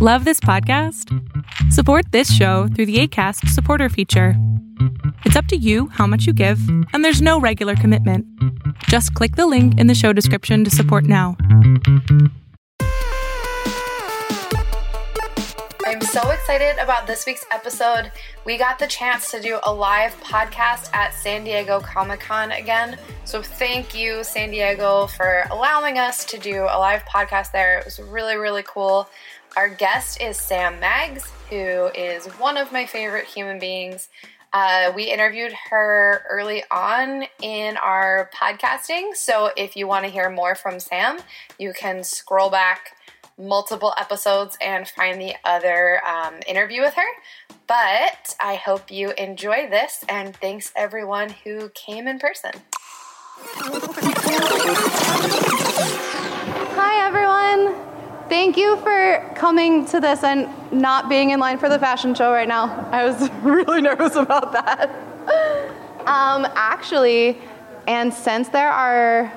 Love this podcast? Support this show through the ACAST supporter feature. It's up to you how much you give, and there's no regular commitment. Just click the link in the show description to support now. I'm so excited about this week's episode. We got the chance to do a live podcast at San Diego Comic Con again. So, thank you, San Diego, for allowing us to do a live podcast there. It was really, really cool. Our guest is Sam Maggs, who is one of my favorite human beings. Uh, we interviewed her early on in our podcasting. So if you want to hear more from Sam, you can scroll back multiple episodes and find the other um, interview with her. But I hope you enjoy this, and thanks everyone who came in person. Hi, everyone. Thank you for coming to this and not being in line for the fashion show right now. I was really nervous about that. Um, actually, and since there are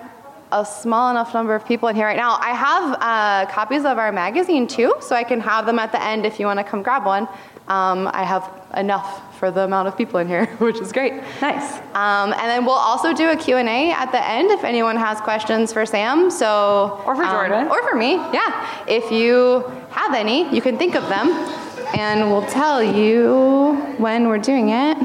a small enough number of people in here right now, I have uh, copies of our magazine too, so I can have them at the end if you want to come grab one. Um, I have enough for the amount of people in here, which is great. Nice. Um, and then we'll also do a Q&A at the end if anyone has questions for Sam. So Or for um, Jordan. or for me, yeah. If you have any, you can think of them, and we'll tell you when we're doing it.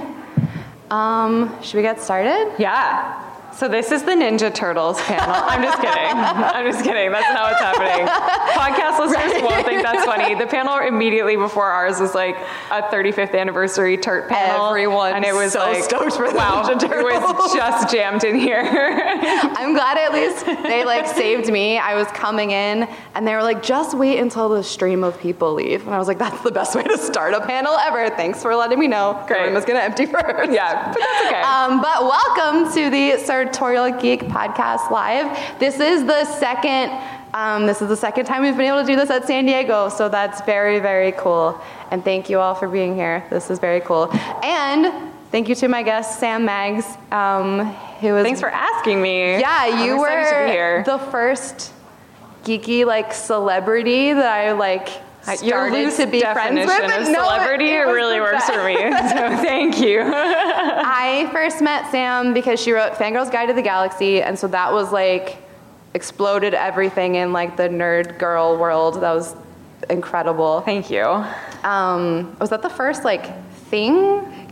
Um, should we get started? Yeah. So this is the Ninja Turtles panel. I'm just kidding. I'm just kidding. That's not what's happening. Podcast listeners won't think that's funny. The panel immediately before ours was like a 35th anniversary Turt panel. Everyone and it was so like, stoked for the wow, Ninja it was Turtles. just jammed in here. I'm glad at least they like saved me. I was coming in and they were like, just wait until the stream of people leave. And I was like, that's the best way to start a panel ever. Thanks for letting me know. Great. Jordan was gonna empty first. yeah, but that's okay. Um, but welcome to the Sartorial Geek Podcast Live. This is the second. Um, this is the second time we've been able to do this at San Diego, so that's very, very cool. And thank you all for being here. This is very cool. And thank you to my guest Sam Maggs, um, who was Thanks for asking me. yeah, you were here. the first geeky like celebrity that I like started loose to be friends with. definition of No, celebrity it it really works for me. So thank you. I first met Sam because she wrote Fangirl's Guide to the Galaxy, and so that was like exploded everything in like the nerd girl world. That was incredible. Thank you. Um, was that the first like thing?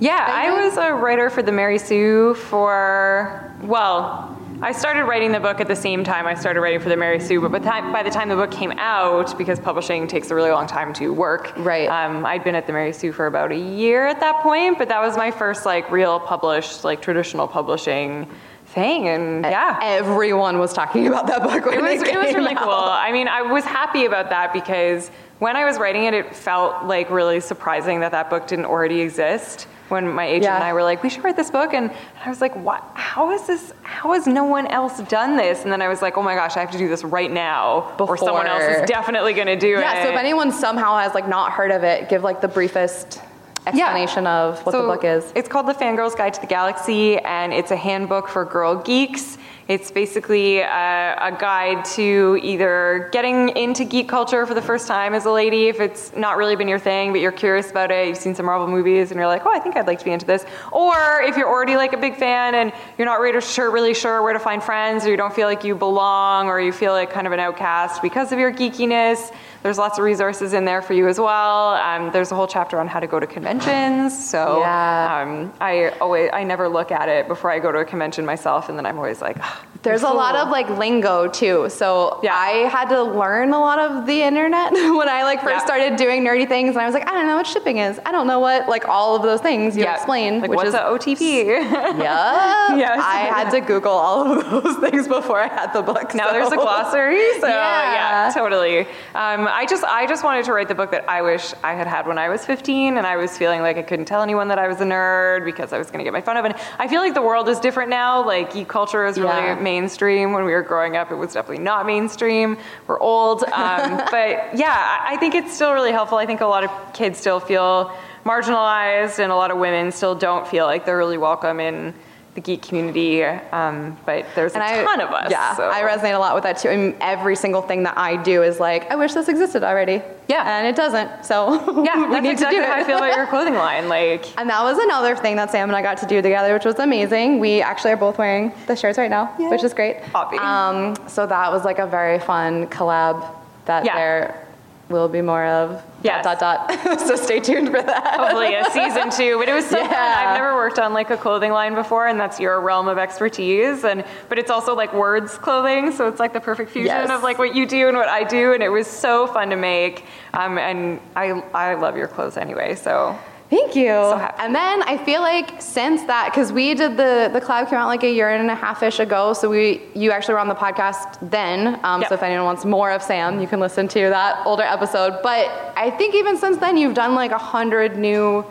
Yeah, that I was a writer for the Mary Sue for, well, I started writing the book at the same time I started writing for the Mary Sue, but by the time, by the, time the book came out, because publishing takes a really long time to work, Right. Um, I'd been at the Mary Sue for about a year at that point, but that was my first like real published, like traditional publishing thing, and yeah. Everyone was talking about that book when It was, it, it was really out. cool. I mean, I was happy about that because when I was writing it, it felt like really surprising that that book didn't already exist. When my agent Yeah. and I were like, we should write this book, and I was like, what? How is this? How has no one else done this? And then I was like, oh my gosh, I have to do this right now, or someone else is definitely going to do it. Yeah, so if anyone somehow has like not heard of it, give like the briefest explanation of what the book is. It's called The Fangirl's Guide to the Galaxy, and it's a handbook for girl geeks. It's basically a, a guide to either getting into geek culture for the first time as a lady, if it's not really been your thing, but you're curious about it, you've seen some Marvel movies, and you're like, oh, I think I'd like to be into this. Or if you're already like a big fan and you're not really sure, really sure where to find friends, or you don't feel like you belong, or you feel like kind of an outcast because of your geekiness, there's lots of resources in there for you as well. Um, there's a whole chapter on how to go to conventions. So Yeah. um, I always, I never look at it before I go to a convention myself, and then I'm always like, "Ah, There's a lot of like lingo too. So Yeah. I had to learn a lot of the internet when I like first Yeah. started doing nerdy things and I was like, I don't know what shipping is. I don't know what like all of those things you yeah, explain. like which what's is OTP? yeah. Yes. I had to Google all of those things before I had the book. now so- there's a glossary, so Yeah. yeah, totally. Um, I just, I just wanted to write the book that I wish I had had when I was 15, and I was feeling like I couldn't tell anyone that I was a nerd because I was going to get my fun of. And I feel like the world is different now. Like geek culture is really Yeah. Mainstream. When we were growing up, it was definitely not mainstream. We're old, um, but yeah, I think it's still really helpful. I think a lot of kids still feel marginalized, and a lot of women still don't feel like they're really welcome in the geek community, um, but there's a And I- ton of us. Yeah, so. I resonate a lot with that too. I mean, every single thing that I do is like, I wish this existed already. Yeah. and it doesn't. So Yeah, we need exactly to do how it. I feel about your clothing line. Like, And that was another thing that Sam and I got to do together, which was amazing. We actually are both wearing the shirts right now, which is great. Poppy. Um, so that was like a very fun collab that Yeah. there will be more of. Yes. Dot dot dot. so stay tuned for that. hopefully a season two. But it was so fun. I've never worked on like a clothing line before, and that's your realm of expertise. And but it's also like words clothing, so it's like the perfect fusion Yes. of like what you do and what I do. And it was so fun to make. Um, and I I love your clothes anyway. So Thank you. happy. and then I feel like since that, because we did the the collab came out like a year and a half ish ago, so we you actually were on the podcast then. Um, Yep. So if anyone wants more of Sam, you can listen to that older episode. But I think even since then, you've done like a hundred new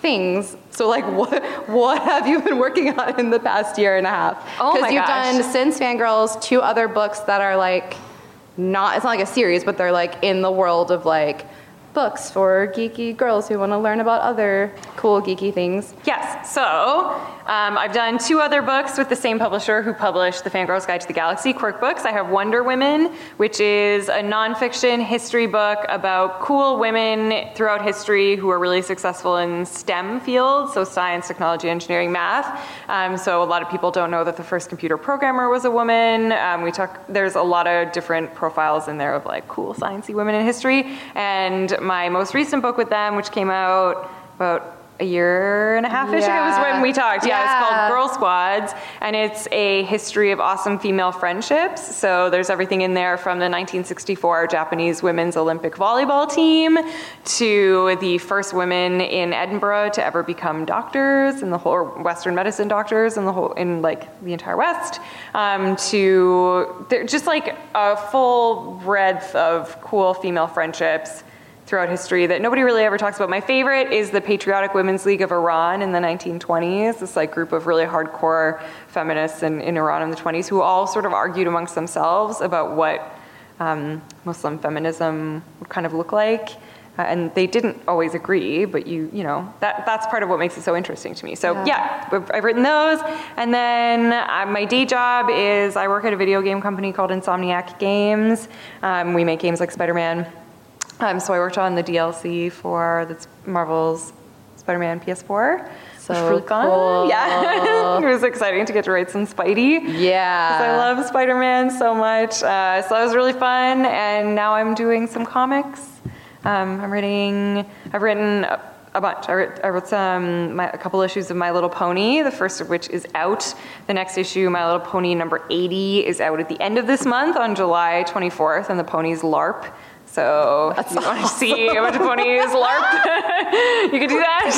things. So like, what what have you been working on in the past year and a half? Oh my you've gosh. done since Fangirls two other books that are like not it's not like a series, but they're like in the world of like books for geeky girls who want to learn about other cool geeky things. Yes. So um, I've done two other books with the same publisher who published the Fangirls Guide to the Galaxy, Quirk Books. I have Wonder Women, which is a nonfiction history book about cool women throughout history who are really successful in STEM fields, so science, technology, engineering, math. Um, so a lot of people don't know that the first computer programmer was a woman. Um, we talk. There's a lot of different profiles in there of like cool sciencey women in history. And my most recent book with them, which came out about a year and a half ish ago was when we talked. Yeah, it's called Girl Squads, and it's a history of awesome female friendships. So there's everything in there from the 1964 Japanese women's Olympic volleyball team to the first women in Edinburgh to ever become doctors in the whole Western medicine doctors in the whole in like the entire West. Um, to just like a full breadth of cool female friendships throughout history that nobody really ever talks about. My favorite is the Patriotic Women's League of Iran in the 1920s. This like group of really hardcore feminists in, in Iran in the 20s who all sort of argued amongst themselves about what um, Muslim feminism would kind of look like. Uh, and they didn't always agree, but you, you know, that, that's part of what makes it so interesting to me. So yeah, I've, I've written those. And then uh, my day job is I work at a video game company called Insomniac Games. Um, we make games like Spider-Man. Um, so I worked on the DLC for the Marvel's Spider-Man PS4. So really cool. Yeah, it was exciting to get to write some Spidey. Yeah. I love Spider-Man so much. Uh, so that was really fun, and now I'm doing some comics. Um, I'm writing. I've written a, a bunch. I wrote, I wrote some my, a couple issues of My Little Pony. The first of which is out. The next issue, My Little Pony number 80, is out at the end of this month on July 24th, and the ponies LARP. So if you want to see a bunch of ponies LARP, you can do that.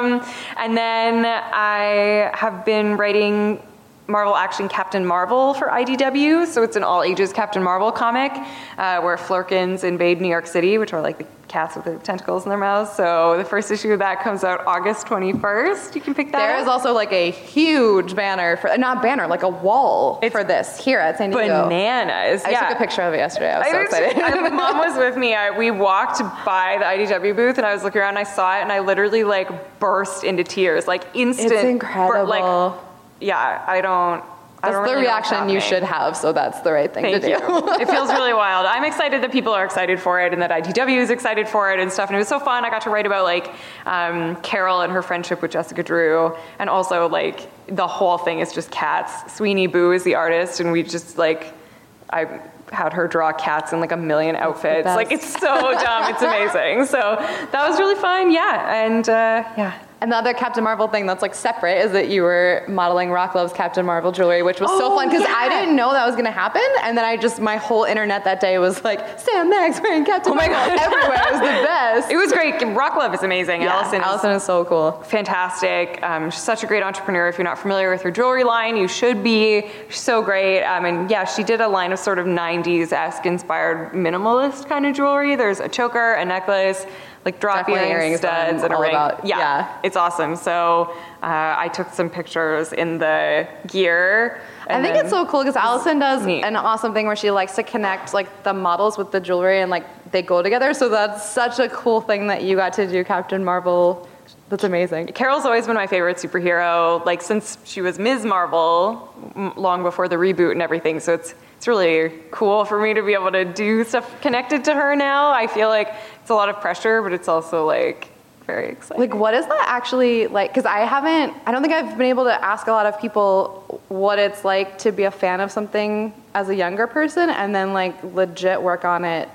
um, and then I have been writing Marvel Action Captain Marvel for IDW. So it's an all ages Captain Marvel comic uh, where Flerkens invade New York City, which are like the cats with the tentacles in their mouths. So the first issue of that comes out August 21st. You can pick that There up. is also like a huge banner for not banner, like a wall It's for this here at San Diego. bananas. I yeah. took a picture of it yesterday. I was so I excited. I- Mom was with me. I, we walked by the IDW booth, and I was looking around. and I saw it, and I literally like burst into tears, like instant. It's bur- incredible. like, yeah, I don't. That's the really reaction you should have, so that's the right thing Thank to you. do. it feels really wild. I'm excited that people are excited for it and that IDW is excited for it and stuff. And it was so fun. I got to write about like um, Carol and her friendship with Jessica Drew, and also like the whole thing is just cats. Sweeney Boo is the artist, and we just like I had her draw cats in like a million outfits. Like it's so dumb. It's amazing. So that was really fun. Yeah, and uh, yeah. And the other Captain Marvel thing that's like separate is that you were modeling Rock Love's Captain Marvel jewelry, which was so Oh, fun because I didn't know that was gonna happen. And then I just, my whole internet that day was like, Sam Maggs wearing Captain Oh my Marvel God. everywhere. It was the best. It was great. Rock Love is amazing. Yeah, Allison is Allison is so cool. fantastic. Um, she's such a great entrepreneur. If you're not familiar with her jewelry line, you should be. She's so great. Um, and yeah, she did a line of sort of 90s esque inspired minimalist kind of jewelry. There's a choker, a necklace, like drop Definitely earrings, studs, and a ring. about- yeah, yeah. it's awesome. So uh, I took some pictures in the gear. I think it's so cool because Allison does neat. an awesome thing where she likes to connect like the models with the jewelry and like they go together. So that's such a cool thing that you got to do Captain Marvel That's amazing. Carol's always been my favorite superhero, like since she was Ms. Marvel, m- long before the reboot and everything. So it's it's really cool for me to be able to do stuff connected to her now. I feel like it's a lot of pressure, but it's also like very exciting. Like, what is that actually like? Because I haven't, I don't think I've been able to ask a lot of people what it's like to be a fan of something as a younger person and then like legit work on it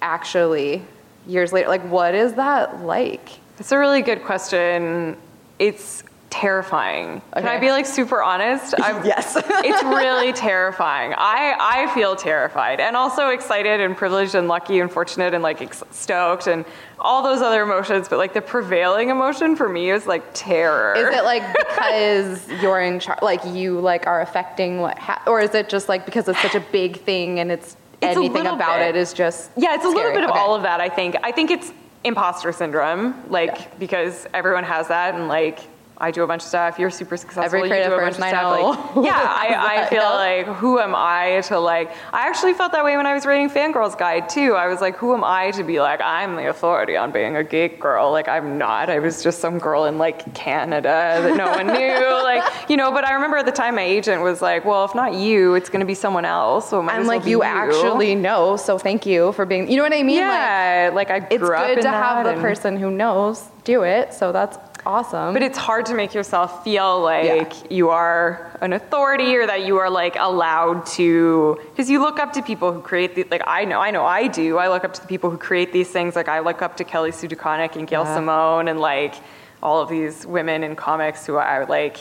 actually years later. Like, what is that like? It's a really good question. It's terrifying. Can I be like super honest? I'm, Yes. it's really terrifying. I, I feel terrified and also excited and privileged and lucky and fortunate and like ex- stoked and all those other emotions. But like the prevailing emotion for me is like terror. Is it like because you're in charge, like you like are affecting what, ha- or is it just like because it's such a big thing and it's, It's anything about bit. it is just Yeah, it's a little bit of Okay. all of that, I think. I think it's imposter syndrome, like, Yeah. because everyone has that, and like, I do a bunch of stuff. You're super successful. Every you creative do a bunch person of I stuff. know Like, yeah, I, I feel yeah. like, who am I to like? I actually felt that way when I was reading Fangirl's Guide too. I was like, who am I to be like, I'm the authority on being a geek girl? Like, I'm not. I was just some girl in like Canada that no one knew. Like, you know. But I remember at the time, my agent was like, well, if not you, it's going to be someone else. So it might I'm as well like, be you actually know, so thank you for being, you know what I mean? Like, Yeah, like, I it's grew up It's good to have the person who knows do it, so that's awesome. But it's hard to make yourself feel like you are an authority or that you are like allowed to, because you look up to people who create the, like I know, I know I do. I look up to the people who create these things. Like I look up to Kelly Sue DeConnick and Gail Yeah. Simone and like all of these women in comics who I like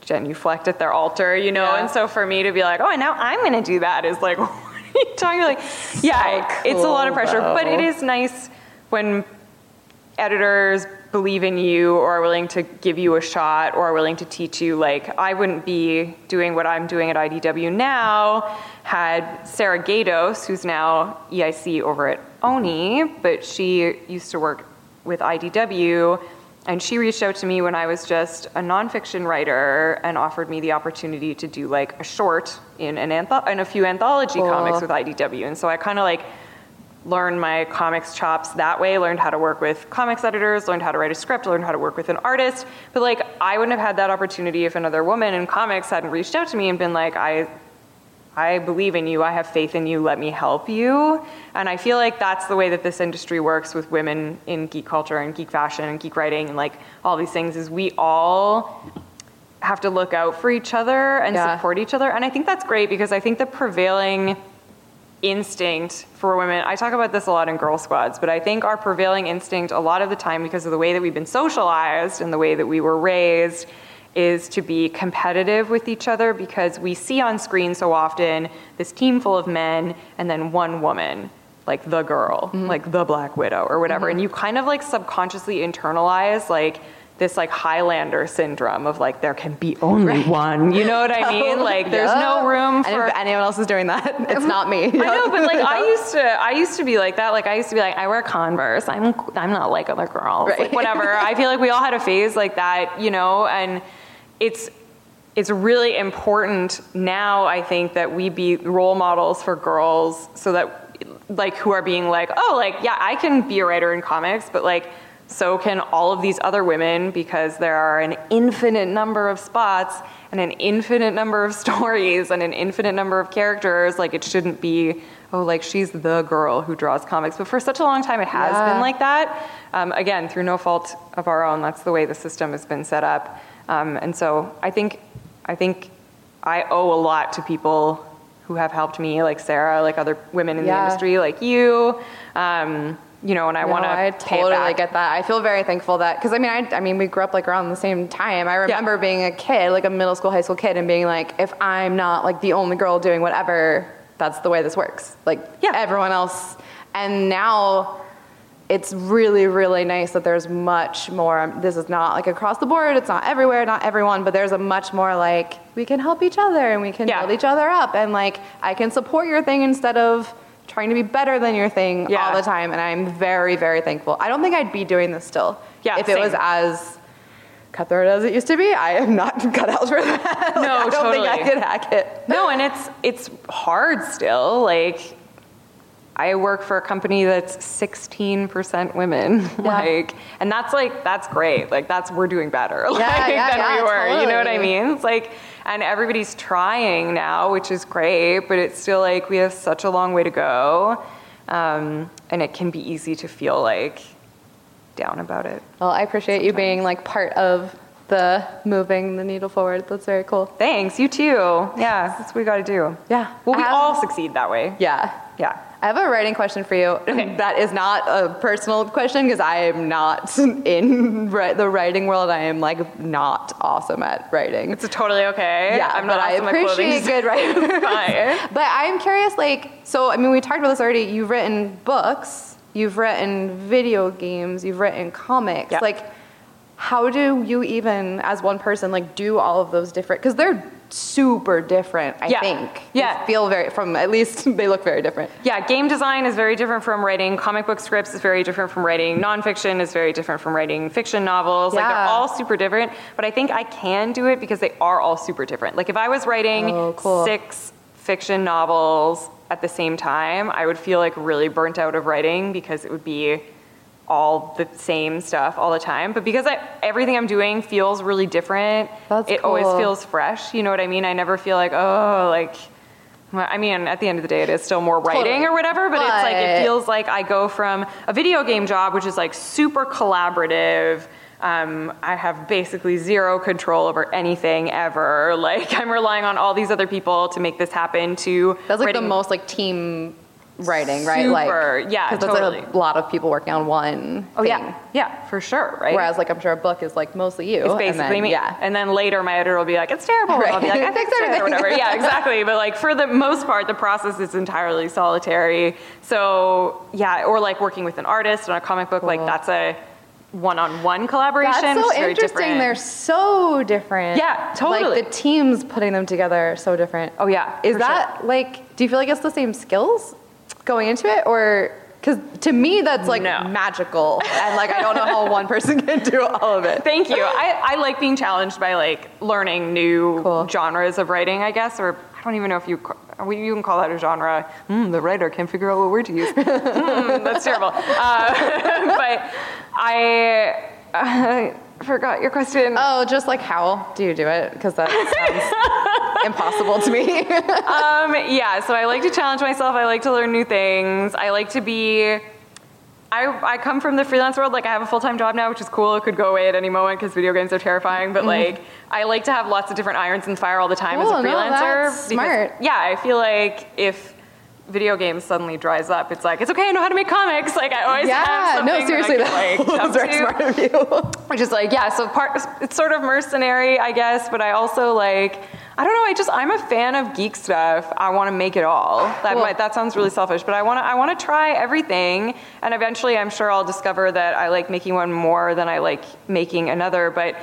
genuflect at their altar, you know? Yeah. And so for me to be like, oh, and now I'm going to do that is like, what are you talking Like, yeah, it's a lot of cool, pressure, but it is nice when editors believe in you or are willing to give you a shot or are willing to teach you like i wouldn't be doing what i'm doing at idw now had sarah gaydos who's now eic over at oni but she used to work with idw and she reached out to me when i was just a nonfiction writer and offered me the opportunity to do like a short in an antho- in a few anthology Cool. comics with idw and so i kind of like learned my comics chops that way, learned how to work with comics editors, learned how to write a script, learned how to work with an artist. But like I wouldn't have had that opportunity if another woman in comics hadn't reached out to me and been like, I I believe in you, I have faith in you, let me help you. And I feel like that's the way that this industry works with women in geek culture and geek fashion and geek writing and like all these things is we all have to look out for each other and Yeah. support each other. And I think that's great because I think the prevailing instinct for women. I talk about this a lot in Girl Squads, but I think our prevailing instinct a lot of the time, because of the way that we've been socialized and the way that we were raised, is to be competitive with each other because we see on screen so often this team full of men and then one woman. Like the girl, mm-hmm. like the Black Widow or whatever. Mm-hmm. And you kind of like subconsciously internalize like this like Highlander syndrome of like there can be only one. You know what I oh, mean? Like there's no room and for if anyone else is doing that, it's not me. I know, but like I used to, I used to be like that. Like I used to be like, I wear Converse. I'm, I'm not like other girls. Like whatever. I feel like we all had a phase like that, you know. And it's, it's really important now. I think that we be role models for girls, so that like who are being like, oh, like yeah, I can be a writer in comics, but like. So can all of these other women because there are an infinite number of spots and an infinite number of stories and an infinite number of characters. Like it shouldn't be, oh, like she's the girl who draws comics. But for such a long time, it has Yeah. been like that. Um, again, through no fault of our own. That's the way the system has been set up. Um, and so I think, I think I owe a lot to people who have helped me, like Sarah, like other women in the industry, like you. Um, you know, and I No, want to. I totally get that. I feel very thankful that because I mean, I, I mean, we grew up like around the same time. I remember being a kid, like a middle school, high school kid, and being like, if I'm not like the only girl doing whatever, that's the way this works. Like, Yeah. everyone else. And now it's really, really nice that there's much more. This is not like across the board. It's not everywhere, not everyone, but there's a much more like we can help each other and we can Yeah. build each other up, and like I can support your thing instead of trying to be better than your thing Yeah. all the time. And I'm very, very thankful. I don't think I'd be doing this still Yeah, if it was as cutthroat as it used to be. I am not cut out for that. Like, No, I don't think I could hack it. No, and it's it's hard still. Like I work for a company that's 16% women. like, and that's like, that's great. Like, that's, we're doing better like, yeah, than yeah, we were. You know what I mean? It's like, and everybody's trying now, which is great, but it's still like we have such a long way to go. Um, and it can be easy to feel like down about it. Well, I appreciate you being like part of the moving the needle forward. That's very cool. Thanks, you too. Yeah, that's what we gotta do. Yeah. Well, we have- all succeed that way. Yeah. Yeah. I have a writing question for you. Okay. That is not a personal question because I am not in the writing world. I am like not awesome at writing. It's totally okay. yeah, I'm not I awesome at appreciate good writing. But I'm curious, like, so I mean, we talked about this already. You've written books, you've written video games, you've written comics. Like, how do you even, as one person, like, do all of those different? Because they're super different. I Yeah. think. Yeah. They feel very from at least they look very different. Yeah, game design is very different from writing comic book scripts is very different from writing nonfiction is very different from writing fiction novels. Like they're all super different, but I think I can do it because they are all super different. Like if I was writing Oh, cool. six fiction novels at the same time, I would feel like really burnt out of writing because it would be all the same stuff all the time. But because I, everything I'm doing feels really different, That's it always feels fresh. You know what I mean? I never feel like, oh, like, well, I mean, at the end of the day, it is still more writing Totally. or whatever, but, it's like, it feels like I go from a video game job, which is like super collaborative. Um, I have basically zero control over anything ever. Like, I'm relying on all these other people to make this happen to That's like the most like team writing, right? Super, Like, yeah, totally. a lot of people working on one. Oh, thing. yeah. Yeah, for sure, right? Whereas, like, I'm sure a book is like mostly you. It's and basically then- me. Yeah. And then later my editor will be like, it's terrible. And I'll be like, I Right. fixed Fix it or whatever. Yeah, exactly. But like for the most part, the process is entirely solitary. So yeah, or like working with an artist on a comic book, like that's a one-on-one collaboration. That's so interesting. different. They're so different. Yeah, totally. Like the teams putting them together are so different. Oh, yeah, Is that like? Do you feel like it's the same skills going into it, or because to me that's like No. magical, and like I don't know how one person can do all of it. Thank you. I, I like being challenged by like learning new Cool. genres of writing, I guess, or I don't even know if you we you can call that a genre. Mm, the writer can't figure out what word to use. Mm, that's terrible. Uh, but I, I forgot your question. Oh, just like how do you do it? Because that sounds impossible to me. Um, yeah, so I like to challenge myself. I like to learn new things. I like to be. I, I come from the freelance world. Like I have a full time job now, which is cool. It could go away at any moment because video games are terrifying. But like I like to have lots of different irons in the fire all the time as Mm-hmm. Cool, a no, freelancer. that's because- smart. Yeah, I feel like if video games suddenly dries up, it's like it's okay. I know how to make comics. Like I always have yeah, something no, seriously, that I can, like, was very to. smart of you. Which is like, yeah, so part it's sort of mercenary, I guess, but I also like I don't know, I just I'm a fan of geek stuff. I want to make it all. That Cool. might, that sounds really selfish, but I want to I want to try everything and eventually I'm sure I'll discover that I like making one more than I like making another, but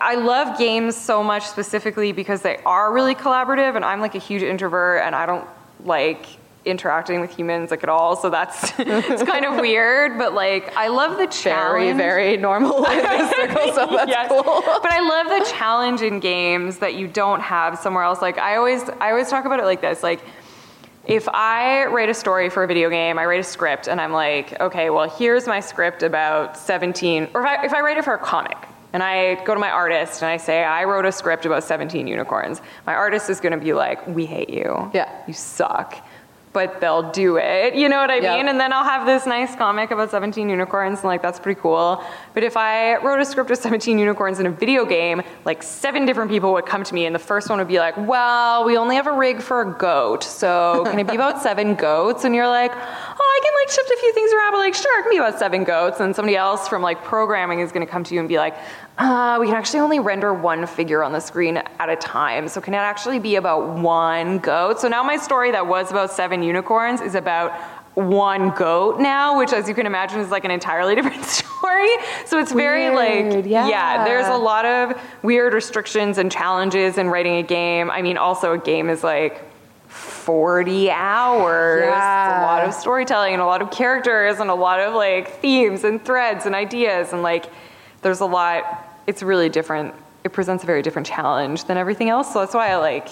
I love games so much specifically because they are really collaborative and I'm like a huge introvert and I don't like interacting with humans like at all so that's it's kind of weird but like I love the challenge Very, very normal in this circle, so that's Yes. cool. But I love the challenge in games that you don't have somewhere else. Like I always, I always talk about it like this. Like if I write a story for a video game, I write a script, and I'm like, okay, well, here's my script about 17. Or if I, if I write it for a comic. And I go to my artist and I say, I wrote a script about 17 unicorns. My artist is gonna be like, we hate you. Yeah. You suck. But they'll do it. You know what I Yep. mean? And then I'll have this nice comic about 17 unicorns, and like that's pretty cool. But if I wrote a script of 17 unicorns in a video game, like seven different people would come to me, and the first one would be like, "Well, we only have a rig for a goat, so can it be about seven goats?" And you're like, "Oh, I can like shift a few things around, but like sure, it can be about seven goats." And somebody else from like programming is going to come to you and be like, uh, we can actually only render one figure on the screen at a time. So can it actually be about one goat? So now my story that was about seven unicorns is about one goat now, which as you can imagine is like an entirely different story. So it's very Weird, like, yeah. there's a lot of weird restrictions and challenges in writing a game. I mean, also a game is like 40 hours. It's a lot of storytelling and a lot of characters and a lot of like themes and threads and ideas and like there's a lot it's really different it presents a very different challenge than everything else so that's why i like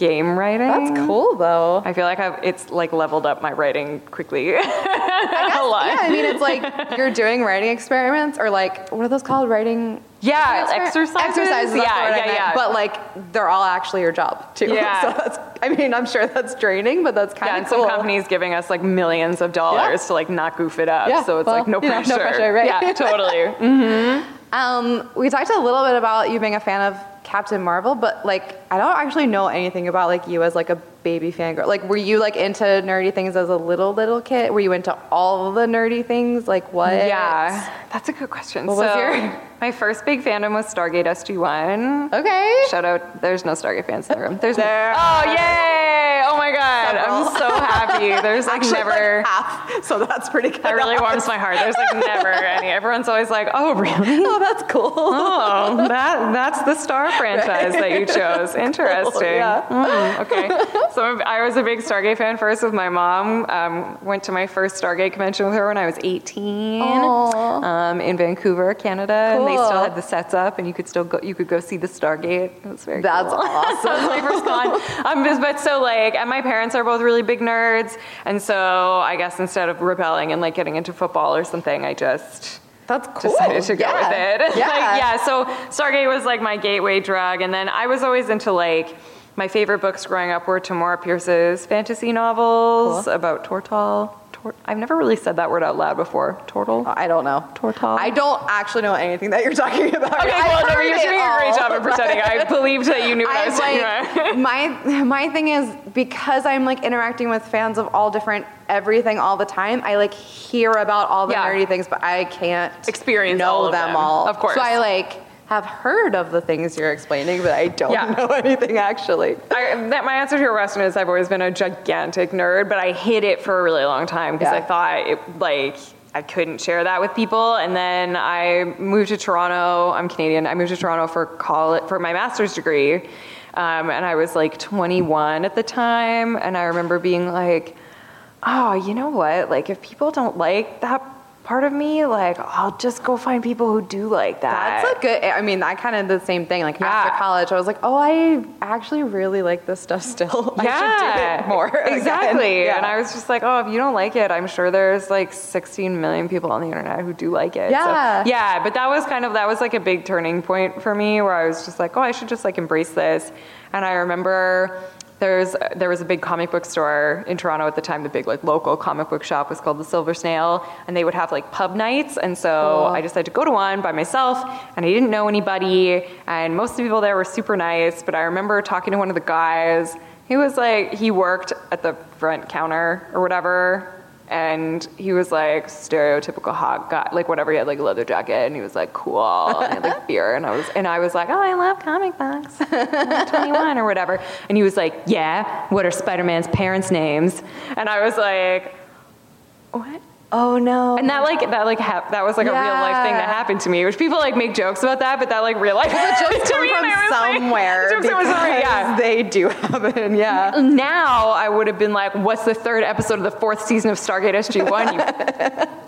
game writing. That's cool though. I feel like I've, it's like leveled up my writing quickly. a lot. Yeah, I mean, it's like you're doing writing experiments, or like what are those called? Writing. Yeah, exercises. Exercises. Yeah, the word I yeah, yeah. But like, they're all actually your job too. Yeah. so that's. I mean, I'm sure that's draining, but that's kind Yeah, of and cool. some companies giving us like millions of dollars Yeah. to like not goof it up. Yeah, so it's well, like no you know, pressure. no pressure, right? Yeah, totally. Hmm. Um, we talked a little bit about you being a fan of Captain Marvel, but like I don't actually know anything about like you as like a baby fangirl. Like, were you like into nerdy things as a little little kid? Were you into all the nerdy things? Like what? Yeah, that's a good question. What was so, your- my first big fandom was Stargate SG1. Okay. Shout out, there's no Stargate fans in the room. There's There Oh, yay! Oh my god, I'm so happy. There's like Actually, never. like half. So that's pretty good. that really warms my heart. There's like never any. Everyone's always like, "Oh, really? Oh, that's cool. Oh, that that's the Star franchise that you chose. Interesting. yeah. Mm, okay. So I was a big Stargate fan first with my mom. Um, went to my first Stargate convention with her when I was 18 um, in Vancouver, Canada, and they still had the sets up, and you could still go. You could go see the Stargate. Was very. That's cool. awesome. that was my first con. Um, but, but so like, and my parents are both really big nerds, and so I guess instead of rebelling and like getting into football or something, I just That's cool. decided to go yeah. with it. Yeah. like, yeah, so Stargate was like my gateway drug. And then I was always into like, my favorite books growing up were Tamora Pierce's fantasy novels Cool. about Tortall. Tor- I've never really said that word out loud before. Tortall? Uh, I don't know. Tortall? I don't actually know anything that you're talking about. Okay, well, no, you're doing a great job of pretending. I believed that you knew what I, was I about. like my my thing is because I'm like interacting with fans of all different everything all the time. I like hear about all the Yeah. nerdy things, but I can't Experience know all of them, them. all. Of course. So I like have heard of the things you're explaining, but I don't Yeah. know anything actually. I, that my answer to your question is I've always been a gigantic nerd, but I hid it for a really long time because Yeah. I thought it like I couldn't share that with people. And then I moved to Toronto. I'm Canadian. I moved to Toronto for college for my master's degree, um, and I was like 21 at the time. And I remember being like, "Oh, you know what? Like if people don't like that." Part of me, like, I'll just go find people who do like that. That's a good. I mean, I kind of the same thing. Like Yeah. after college, I was like, oh, I actually really like this stuff still. I should do it more. Exactly. Yeah. And I was just like, oh, if you don't like it, I'm sure there's like 16 million people on the internet who do like it. So, Yeah. yeah. But that was kind of, that was like a big turning point for me where I was just like, oh, I should just like embrace this. And I remember there's, there was a big comic book store in Toronto at the time. The big like local comic book shop was called the Silver Snail, and they would have like pub nights. And so Cool. I decided to go to one by myself, and I didn't know anybody. And most of the people there were super nice. But I remember talking to one of the guys. He was like, he worked at the front counter or whatever. And he was like stereotypical hot guy, like whatever. He had like a leather jacket, and he was like cool, and had like beer, and I was, and I was like, oh, I love comic books, 21 or whatever. And he was like, yeah, what are Spider-Man's parents' names? And I was like, what? Oh no. And that like that like hap- that was like a real life thing that happened to me, which people like make jokes about that, but that like real life. the jokes come from and I was like- somewhere somewhere, yeah. they do happen. Yeah. Now I would have been like, "What's the third episode of the fourth season of Stargate SG One?" You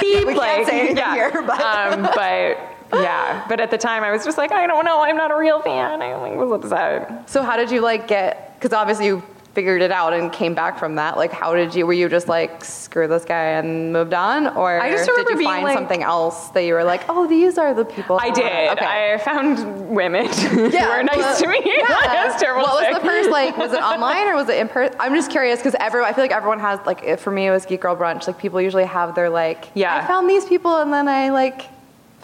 beep, We can't like, say it yeah. here, but- um, but yeah. But at the time, I was just like, "I don't know. I'm not a real fan." I like was upset. So how did you like get? Because obviously you figured it out and came back from that. Like, how did you? Were you just like screw this guy and moved on, or I just did remember you being, find like- something else that you were like, oh, these are the people? I did. Okay. I found women who were nice well, to me. yeah. That's terrible. What to was the first like? Was it online or was it in person? I'm just curious because everyone. I feel like everyone has like. For me, it was Geek Girl Brunch. Like people usually have their like. Yeah. I found these people and then I like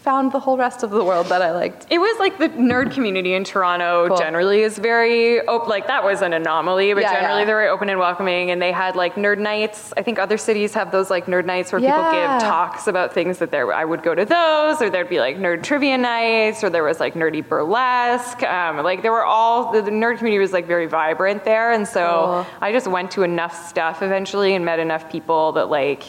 found the whole rest of the world that I liked. It was like the nerd community in Toronto Cool. generally is very op- like that was an anomaly, but Yeah, generally yeah. they're very open and welcoming. And they had like nerd nights. I think other cities have those like nerd nights where people give talks about things that there. I would go to those, or there'd be like nerd trivia nights, or there was like nerdy burlesque. Um, like there were all the, the nerd community was like very vibrant there, and so Cool. I just went to enough stuff eventually and met enough people that like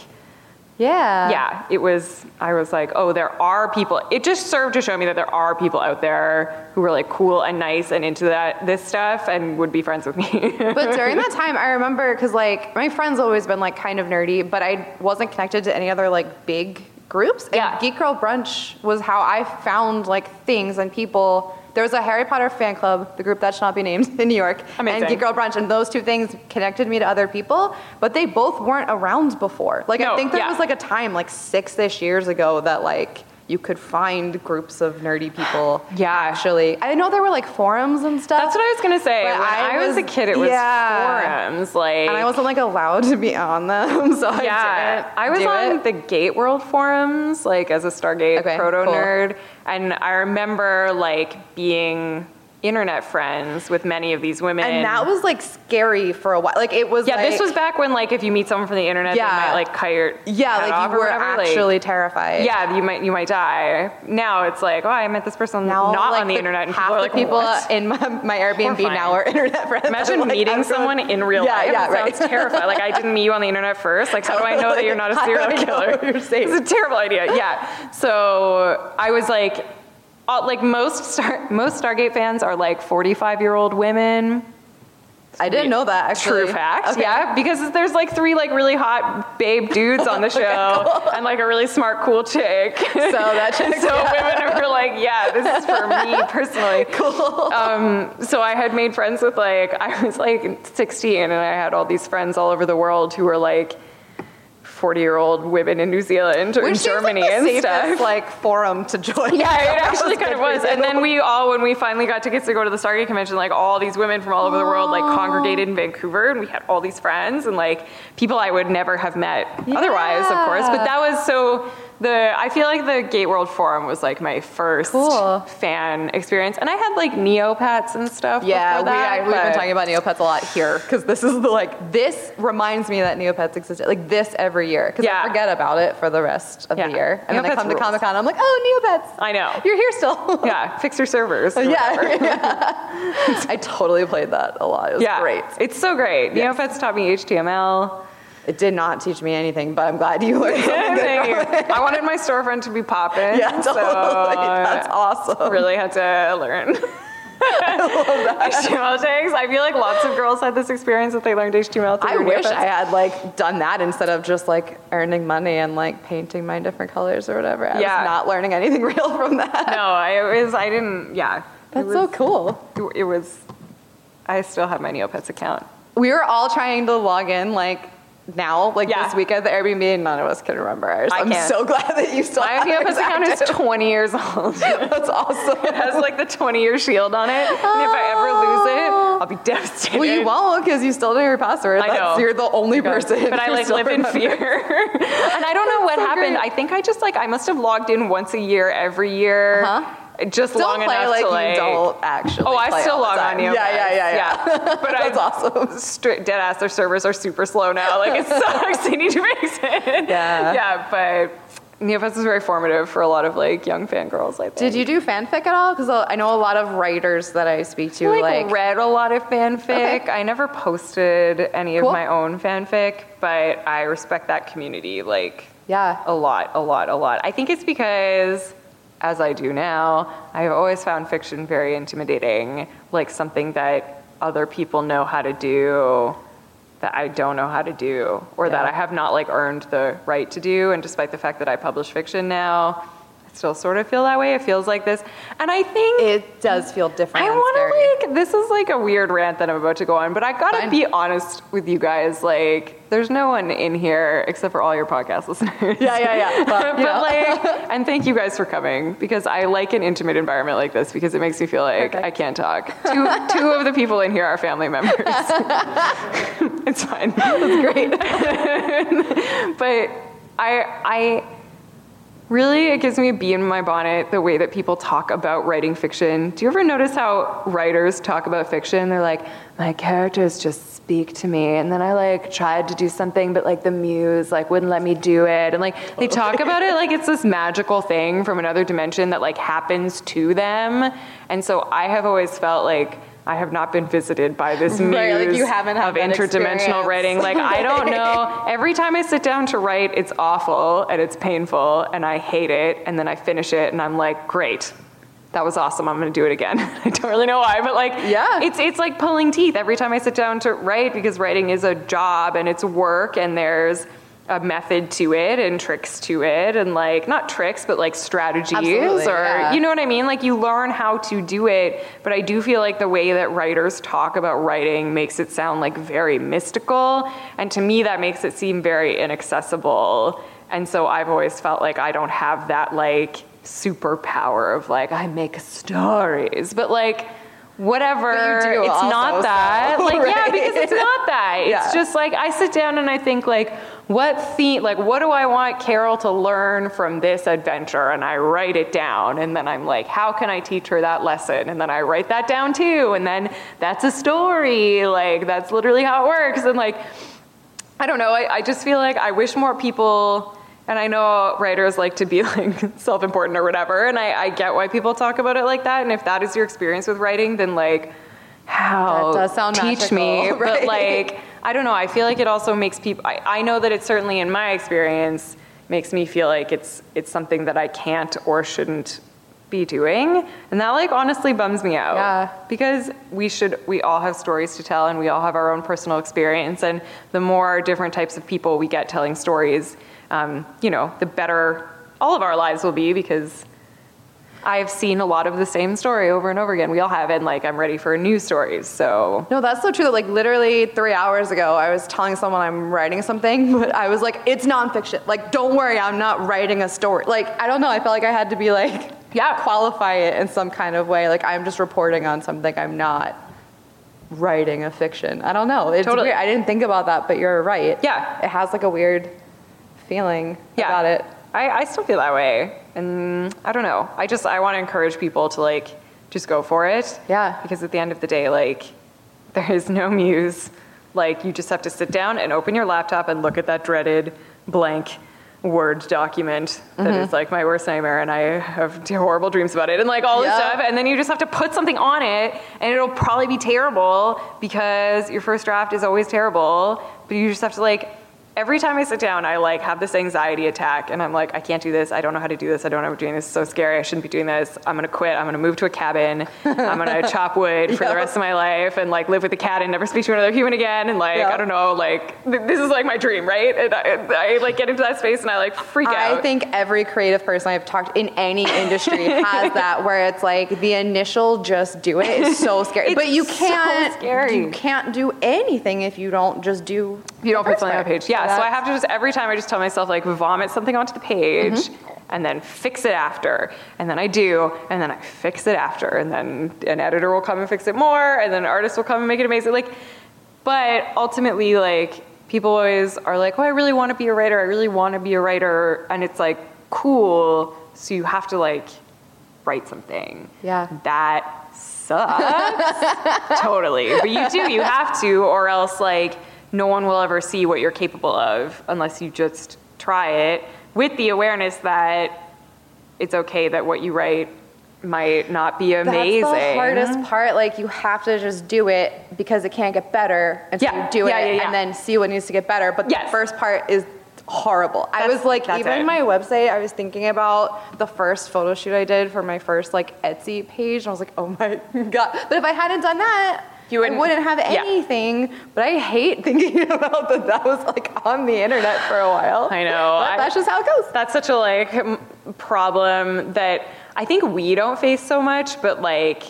Yeah. yeah, it was. I was like, oh, there are people. It just served to show me that there are people out there who were like cool and nice and into that this stuff and would be friends with me. But during that time, I remember because like my friends always been like kind of nerdy, but I wasn't connected to any other like big groups. And Yeah. Geek Girl Brunch was how I found like things and people. There was a Harry Potter fan club, the group that should not be named in New York, Amazing. and Geek Girl Brunch, and those two things connected me to other people. But they both weren't around before. Like No, I think there yeah. was like a time like six-ish years ago that like you could find groups of nerdy people. Yeah. actually, I know there were like forums and stuff. That's what I was gonna say. When I, I was, a kid, it was yeah. forums. Like, and I wasn't like allowed to be on them, so I yeah, didn't. I was on it. the GateWorld forums, like as a Stargate Okay, proto cool. nerd, and I remember like being internet friends with many of these women. And that was like scary for a while. Like it was. yeah, this was back when like if you meet someone from the internet, Yeah. they might like cut your Yeah, like you were whatever, like- actually terrified. yeah, you might you might die. Now it's like, oh, I met this person Now, not like, on the, internet, and half people the like, people what? in my, my Airbnb Horrifying. now are internet friends. Imagine Like, meeting I'm someone in real Yeah, life. yeah, It right. sounds terrifying. Like I didn't meet you on the internet first. Like how do I know that you're not a serial killer? you're safe? It's a terrible idea. Yeah. So I was like, uh, like most Star, most Stargate fans are like 45 year old women. I didn't know that actually. True fact. Okay. Yeah, because there's like three like really hot babe dudes on the show and like a really smart cool chick. So that checks so out. women are like, yeah, this is for me personally. Cool. Um, so I had made friends with like I was like 16 and I had all these friends all over the world who were like 40 year old women in New Zealand or Which Germany like and stuff. like forum to join. Yeah, it actually kind of was. And then we all, when we finally got tickets to go to the Stargate convention, like all these women from all over the world, like congregated in Vancouver, and we had all these friends and like people I would never have met otherwise, of course. But that was so. The I feel like the GateWorld Forum was like my first Cool. fan experience, and I had like Neopets and stuff. Yeah, before we, that, I, we've been talking about Neopets a lot here because this is the like this reminds me that Neopets existed like this every year because Yeah. I forget about it for the rest of Yeah. the year and then I Neopets come to rules. Comic Con I'm like oh Neopets I know. you're here still yeah, fix your servers. yeah, yeah. I totally played that a lot it was Yeah, great It's so great. Yes. Neopets taught me HTML. It did not teach me anything but I'm glad you learned something good Thank from you. it. I wanted my storefront to be popping. yeah so that's awesome really had to learn. HTML tags. I feel like lots of girls had this experience that they learned HTML. through I wish. I had like done that instead of just like earning money and like painting my different colors or whatever. I Yeah. was not learning anything real from that. No, I it was. I didn't. Yeah. That's it so cool. It was. I still have my Neopets account. We were all trying to log in like now, like Yeah. this week at the Airbnb, and none of us can remember ours. I I'm can't. so glad that you still My yours account is 20 years old. That's awesome. It has like the 20 year shield on it, and if I ever lose it, I'll be devastated. Well, you won't because you still know your password. I That's- know. You're the only person. But I like live in fear. and I don't know what so happened. great. I think I just like I must have logged in once a year every year. Uh-huh. Just Don't long play enough like to like you don't actually. Oh, I still log on. Neopets. Yeah, yeah, yeah, yeah. But That's I, awesome. Straight dead ass. Their servers are super slow now. Like it sucks. they need to fix it. Yeah. Yeah, but Neopets is very formative for a lot of like young fangirls. I think. Did you do fanfic at all? Because I know a lot of writers that I speak to, I, like, like, read a lot of fanfic. Okay. I never posted any Cool. of my own fanfic, but I respect that community like yeah, a lot, a lot, a lot. I think it's because as I do now, I've always found fiction very intimidating, like something that other people know how to do that I don't know how to do or that I have not like earned the right to do. And despite the fact that I publish fiction now, I still sort of feel that way. It feels like this. And I think it does feel different. I want to like. This is like a weird rant that I'm about to go on, but I gotta be honest with you guys. Like, there's no one in here except for all your podcast listeners. Yeah, yeah, yeah. Well, but know. like, and thank you guys for coming because I like an intimate environment like this because it makes me feel like Perfect. I can't talk. Two, two of the people in here are family members. it's fine. That's great. but I, I really, it gives me a bee in my bonnet the way that people talk about writing fiction. Do you ever notice how writers talk about fiction? They're like, my characters just speak to me, and then I like tried to do something, but like the muse like wouldn't let me do it, and like they oh. talk about it like it's this magical thing from another dimension that like happens to them, and so I have always felt like. I have not been visited by this muse Right, like you haven't of interdimensional writing. Like I don't know. Every time I sit down to write, it's awful and it's painful and I hate it. And then I finish it and I'm like, great. That was awesome. I'm going to do it again. I don't really know why, but like, Yeah. it's it's like pulling teeth every time I sit down to write because writing is a job and it's work and there's a method to it and tricks to it and like not tricks but like strategies Absolutely, or yeah. you know what I mean like you learn how to do it but I do feel like the way that writers talk about writing makes it sound like very mystical and to me that makes it seem very inaccessible and so I've always felt like I don't have that like superpower of like I make stories but like whatever do it's also, not that so, like yeah because it's not that it's Yeah. just like I sit down and I think like what theme like what do I want Carol to learn from this adventure? And I write it down and then I'm like how can I teach her that lesson? And then I write that down too and then that's a story like that's literally how it works. And like I don't know I, I just feel like I wish more people and I know writers like to be like self-important or whatever and I, I get why people talk about it like that and if that is your experience with writing then like how? That does sound teach me. magical, but like I don't know. I feel like it also makes people. I, I know that it certainly, in my experience, makes me feel like it's it's something that I can't or shouldn't be doing, and that like honestly bums me out. Yeah. Because we should. We all have stories to tell, and we all have our own personal experience. And the more different types of people we get telling stories, um, you know, the better all of our lives will be. Because I've seen a lot of the same story over and over again. We all have, and like I'm ready for new stories. So No, that's so true. Like literally three hours ago, I was telling someone I'm writing something, but I was like, it's nonfiction. Like, don't worry, I'm not writing a story. Like, I don't know. I felt like I had to be like, yeah, qualify it in some kind of way. Like, I'm just reporting on something. I'm not writing a fiction. I don't know. It's Totally. weird. I didn't think about that, but you're right. Yeah. It has like a weird feeling yeah. about it. I, I still feel that way. And I don't know. I just I want to encourage people to like just go for it. Yeah. Because at the end of the day, like there is no muse. Like you just have to sit down and open your laptop and look at that dreaded blank Word document that Mm-hmm. is like my worst nightmare and I have horrible dreams about it and like all this Yeah. stuff. And then you just have to put something on it and it'll probably be terrible because your first draft is always terrible. But you just have to like every time I sit down, I like have this anxiety attack, and I'm like, I can't do this. I don't know how to do this. I don't know how to do this. It's so scary. I shouldn't be doing this. I'm gonna quit. I'm gonna move to a cabin. I'm gonna chop wood for the rest of my life and like live with a cat and never speak to another human again. And like, Yeah. I don't know, like th- this is like my dream, right? And I, I like get into that space and I like freak I out. I think every creative person I've talked in any industry has that where it's like the initial just do it is so scary. But you can't scary. you can't do anything if you don't just do you don't put something on a page. Yeah, so I have to just every time I just tell myself like vomit something onto the page Mm-hmm. and then fix it after. And then I do, and then I fix it after. And then an editor will come and fix it more, and then an artist will come and make it amazing. Like but ultimately like people always are like, "Oh, I really want to be a writer. I really want to be a writer." And it's like, "Cool." So you have to like write something. Yeah. That sucks. totally. But you do, you have to, or else like no one will ever see what you're capable of unless you just try it with the awareness that it's okay that what you write might not be amazing. That's the hardest part. Like you have to just do it because it can't get better, and so Yeah. you do Yeah, it yeah, and then see what needs to get better. But Yes. the first part is horrible. I was like, even it. my website, I was thinking about the first photo shoot I did for my first like Etsy page, and I was like, oh my god. But if I hadn't done that. You wouldn't- wouldn't have yeah. anything, but I hate thinking about that. That was like on the internet for a while. I know. But I- that's just how it goes. That's such a like problem that I think we don't face so much, but like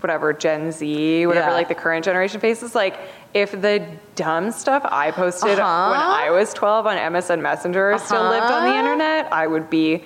whatever Gen Z, whatever Yeah. like the current generation faces, like if the dumb stuff I posted Uh-huh. when I was 12 on MSN Messenger still lived on the Uh-huh. internet, I would be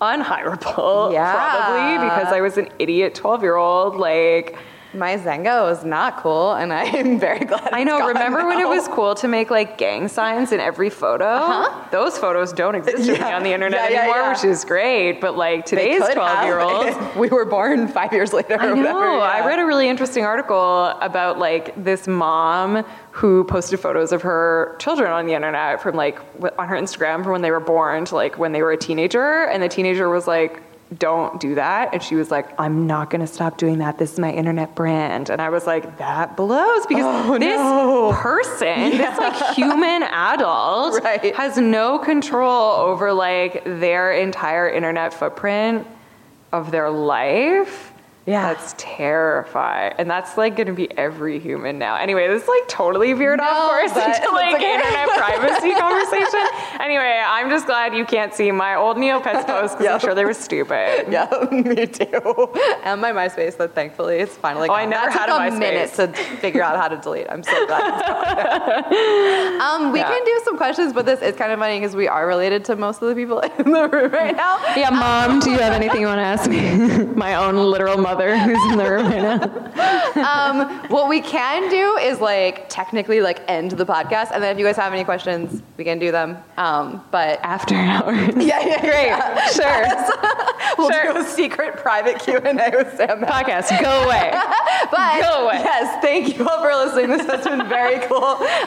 unhireable Yeah. probably because I was an idiot 12 year old like My Xanga is not cool, and I am very glad. I know. Remember when it was cool to make like gang signs in every photo? Uh-huh. Those photos don't exist Yeah. on the internet Yeah, yeah, anymore, which is great. But like today's 12 year olds. we were born five years later. I know. whatever. I read a really interesting article about like this mom who posted photos of her children on the internet from like on her Instagram from when they were born to like when they were a teenager, and the teenager was like. Don't do that. And she was like, I'm not going to stop doing that. This is my internet brand. And I was like, that blows because Oh, this no. person, this like human adult, Right. has no control over like their entire internet footprint of their life. Yeah. That's terrifying. And that's like going to be every human now. Anyway, this is like totally veered off course into like okay. internet privacy conversation. Anyway, I'm just glad you can't see my old Neopets posts because Yeah. I'm sure they were stupid. Yeah, me too. And my MySpace, that thankfully it's finally. Oh, I gone. never that had took a a MySpace. minute to figure out how to delete. I'm so glad. It's gone. um, we Yeah. can do some questions, but this is kind of funny because we are related to most of the people in the room right now. Yeah, mom, do you have anything you want to ask me? my own literal mother who's in the room right now. Um, what we can do is like technically like end the podcast, and then if you guys have any questions, we can do them. Um, but After hours. yeah, yeah, Great. Sure. we'll Sure. do a secret private Q and A with Sam. Podcast, go away. But Go away. yes, thank you all for listening. This has been very cool.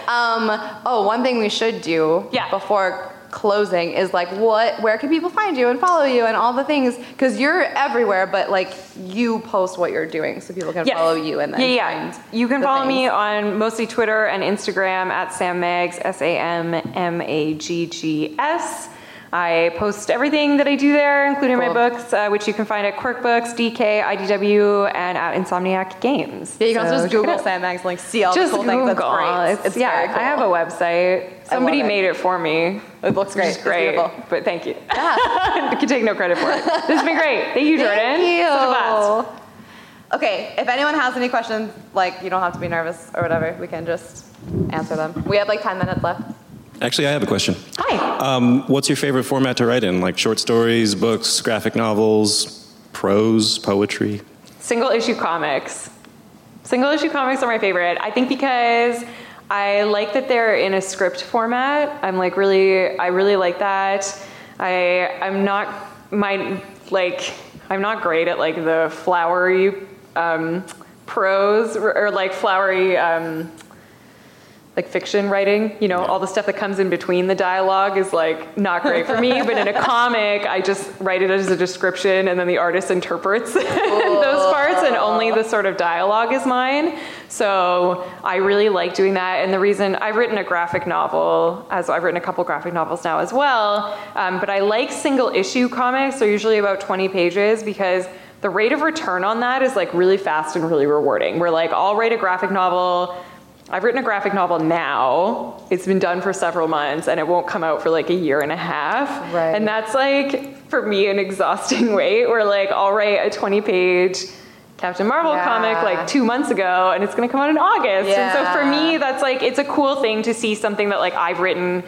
Um, oh, one thing we should do Yeah. before closing is like what where can people find you and follow you and all the things because you're everywhere but like you post what you're doing so people can Yes. follow you and then yeah, yeah. find You can follow me on mostly Twitter and Instagram at Sam Maggs, S A M M A G G S. I post everything that I do there, including Cool. my books, uh, which you can find at Quirk Books, DK, IDW, and at Insomniac Games. yeah you can So also just Google Maggs like see all Just the cool things that's Google. great It's, it's yeah, very cool. I have a website. Somebody it. made it for me. it looks great It's great, beautiful. but thank you. Yeah. I can take no credit for it. This has been great. Thank you, Jordan. Thank you. Such a blast. Okay, if anyone has any questions, like you don't have to be nervous or whatever, we can just answer them. We have like 10 minutes left. Actually, I have a question. Hi. Um, what's your favorite format to write in? Like short stories, books, graphic novels, prose, poetry? Single issue comics. Single issue comics are my favorite. I think because I like that they're in a script format. I'm like really, I really like that. I, I'm not my like, I'm not great at like the flowery um, prose or, or like flowery. Um, like fiction writing, you know, all the stuff that comes in between the dialogue is like not great for me. but in a comic, I just write it as a description and then the artist interprets those parts and only the sort of dialogue is mine. So I really like doing that. And the reason I've written a graphic novel, as I've written a couple graphic novels now as well, um, but I like single issue comics. They're usually about 20 pages because the rate of return on that is like really fast and really rewarding. We're like, I'll write a graphic novel. I've written a graphic novel now. It's been done for several months and it won't come out for like a year and a half. Right. And that's like, for me, an exhausting wait where like I'll write a 20 page Captain Marvel Yeah. comic like two months ago and it's gonna come out in August. And so for me, that's like, it's a cool thing to see something that like I've written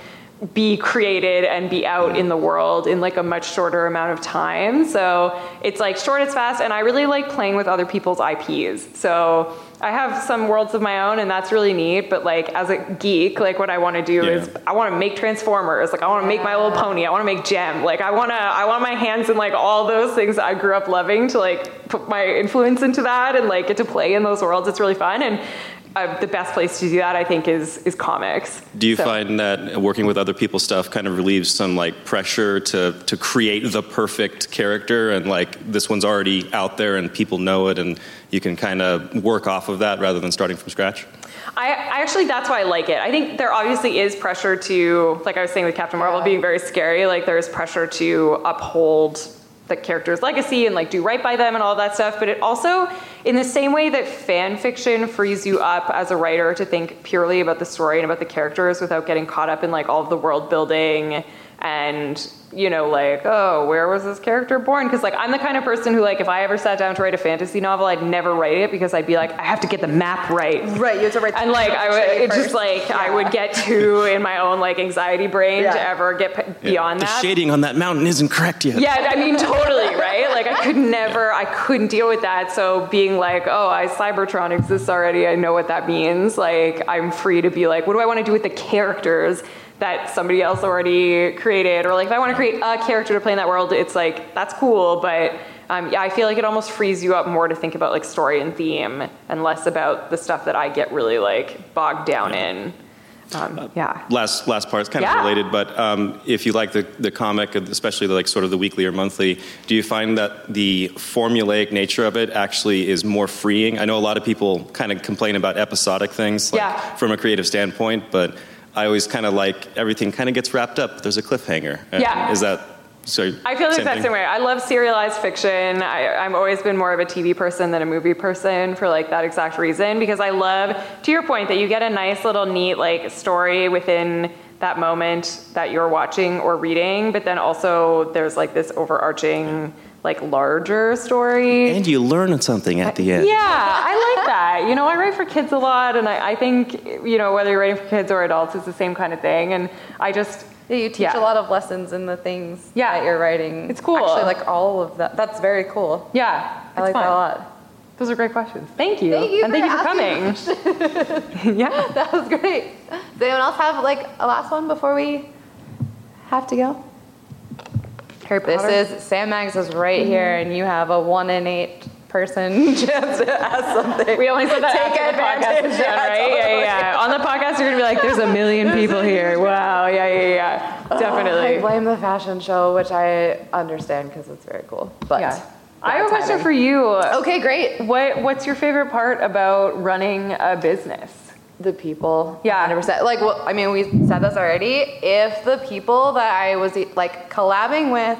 be created and be out in the world in like a much shorter amount of time. So it's like short, it's fast, and I really like playing with other people's IPs. So I have some worlds of my own, and that's really neat. But like as a geek, like what I want to do Yeah. is I want to make Transformers. Like I want to make My Little Pony. I want to make Jem. Like I want to I want my hands in like all those things that I grew up loving to like put my influence into that and like get to play in those worlds. It's really fun and. Uh, the best place to do that, I think, is is comics. Do you So- find that working with other people's stuff kind of relieves some like pressure to to create the perfect character and like this one's already out there and people know it and you can kind of work off of that rather than starting from scratch? I, I actually that's why I like it. I think there obviously is pressure to, like I was saying with Captain Marvel being very scary, like there's pressure to uphold the character's legacy and like do right by them and all that stuff. But it also, in the same way that fan fiction frees you up as a writer to think purely about the story and about the characters without getting caught up in like all of the world building and you know like oh where was this character born because like i'm the kind of person who like if i ever sat down to write a fantasy novel i'd never write it because i'd be like i have to get the map right Right, you have to write. and like I would, it just like I would get too in my own like anxiety brain Yeah. to ever get p- beyond the that. The shading on that mountain isn't correct yet. Yeah, I mean totally, right? Like I could never, I couldn't deal with that. So being like, oh, I Cybertron exists already. I know what that means. Like I'm free to be like, what do I want to do with the characters that somebody else already created? Or like if I want to create a character to play in that world, it's like that's cool, but. Um, yeah, I feel like it almost frees you up more to think about like story and theme, and less about the stuff that I get really like bogged down in. Um, yeah. last last part is kind Yeah. of related, but um, if you like the, the comic, especially the, like sort of the weekly or monthly, do you find that the formulaic nature of it actually is more freeing? I know a lot of people kind of complain about episodic things, like Yeah. from a creative standpoint, but I always kind of like everything kind of gets wrapped up. There's a cliffhanger. Yeah. Is that So I feel the same exact same way. I love serialized fiction. I, I've always been more of a TV person than a movie person for like that exact reason because I love, to your point, that you get a nice little neat like story within that moment that you're watching or reading, but then also there's like this overarching like larger story. And you learn something at the end. Yeah, I like that. You know, I write for kids a lot, and I, I think, you know, whether you're writing for kids or adults, it's the same kind of thing. And I just, Yeah, you teach Yeah. a lot of lessons in the things Yeah. that you're writing. It's cool. Actually, like all of that. That's very cool. yeah, I like it's that a lot. Those are great questions. Thank you. Thank you and thank for you for coming. yeah. That was great. Does anyone else have like a last one before we have to go? Harry This is Sam Maggs is right here, mm-hmm. and you have a one in eight person chance to ask something. We only said that Take after the podcast advantage. done, Yeah, right? Yeah, yeah, yeah. On the podcast, you're gonna be like, "There's a million people here." Wow. Yeah, yeah, yeah. Oh, Definitely. I blame the fashion show, which I understand because it's very cool. But Yeah. I have a question for you. Okay, great. What What's your favorite part about running a business? The people. Yeah. 100%. Like, well, I mean, we said this already. If the people that I was like collabing with,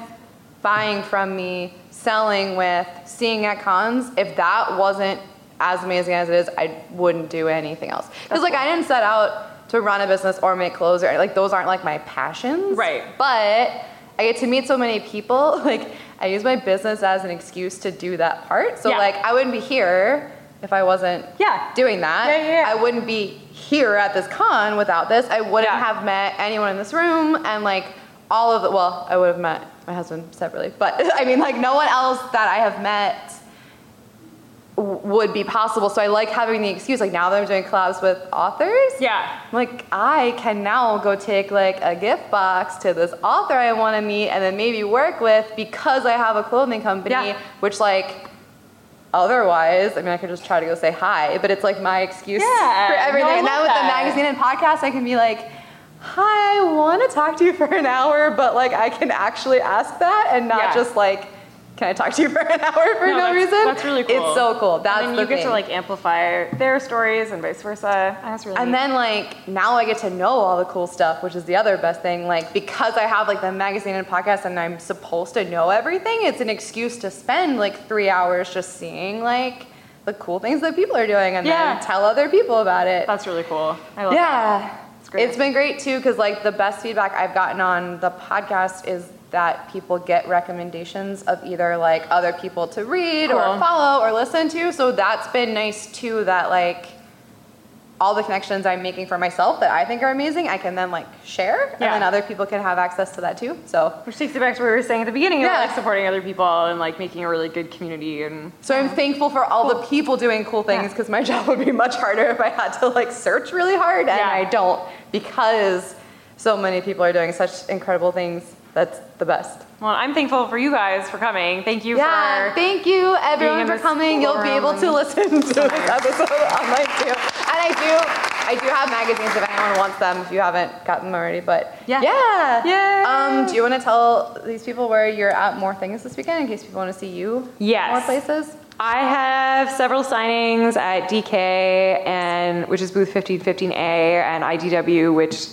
buying from me, selling with, seeing at cons, if that wasn't as amazing as it is, I wouldn't do anything else. Because, like, I didn't set out to run a business or make clothes or like, those aren't like my passions. Right. But I get to meet so many people. Like, I use my business as an excuse to do that part. So, Yeah. like, I wouldn't be here if I wasn't Yeah. doing that. Yeah, yeah, yeah. I wouldn't be here at this con without this. I wouldn't have met anyone in this room and like all of the well, I would have met my husband separately, but I mean like no one else that I have met would be possible. So I like having the excuse like now that I'm doing collabs with authors. Yeah. Like I can now go take like a gift box to this author I want to meet and then maybe work with because I have a clothing company, Yeah. which like otherwise, I mean I could just try to go say hi, but it's like my excuse Yeah. for everything. No, and then love with that. the magazine and podcast, I can be like, hi, I want to talk to you for an hour, but like I can actually ask that and not Yeah. just like, can I talk to you for an hour for No, no, reason? that's really cool. It's so cool. That's and then the you get thing. to like amplify their stories and vice versa. That's really And then like now I get to know all the cool stuff, which is the other best thing. Like because I have like the magazine and podcast and I'm supposed to know everything, it's an excuse to spend like three hours just seeing like the cool things that people are doing and Yeah. then tell other people about it. that's really cool. I love that. yeah. It's great. It's been great too because like the best feedback I've gotten on the podcast is that people get recommendations of either like other people to read or follow or listen to. So that's been nice too that like all the connections I'm making for myself that I think are amazing, I can then like share and then other people can have access to that too. So Which takes it back to what we were saying at the beginning Yeah. about like supporting other people and like making a really good community and So I'm thankful for all the people doing cool things Yeah. because my job would be much harder if I had to like search really hard and Yeah. I don't because so many people are doing such incredible things. That's the best. Well, I'm thankful for you guys for coming. Thank you Yeah, for thank you everyone for coming. You'll be able to listen to this episode online too. And I do, I do have magazines if anyone wants them. If you haven't gotten them already, but Yeah. yeah, Yay. Um, do you want to tell these people where you're at more things this weekend in case people want to see you? Yes. More places. I have several signings at DK and which is booth 1515A and IDW, which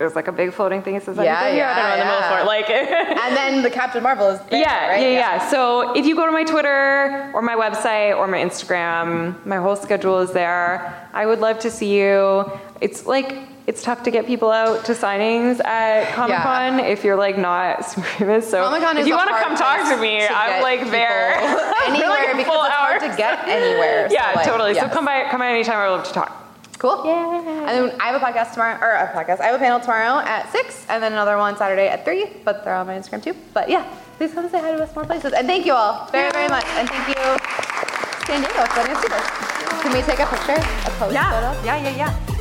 there's like a big floating thing that says Yeah, IDW. I don't know yeah, the middle yeah. Like And then the Captain Marvel is there, yeah, right? yeah, yeah, So if you go to my Twitter or my website or my Instagram, my whole schedule is there. I would love to see you. It's like it's tough to get people out to signings at Comic Con if you're like not super famous. So Comic-Con if you want to come talk to me, to I'm like there anywhere like, because it's hard to get anywhere. So, Yeah, like, totally. yes. So come by, come by anytime. I would love to talk. Cool. Yeah. And then I have a podcast tomorrow, or a podcast. I have a panel tomorrow at six, and then another one Saturday at three. But they're on my Instagram too. But yeah, please come say hi to us more places. And thank you all very, very much. And thank you, San Diego, for letting us do this. Can we take a picture? A post Yeah, photo? yeah, yeah, yeah.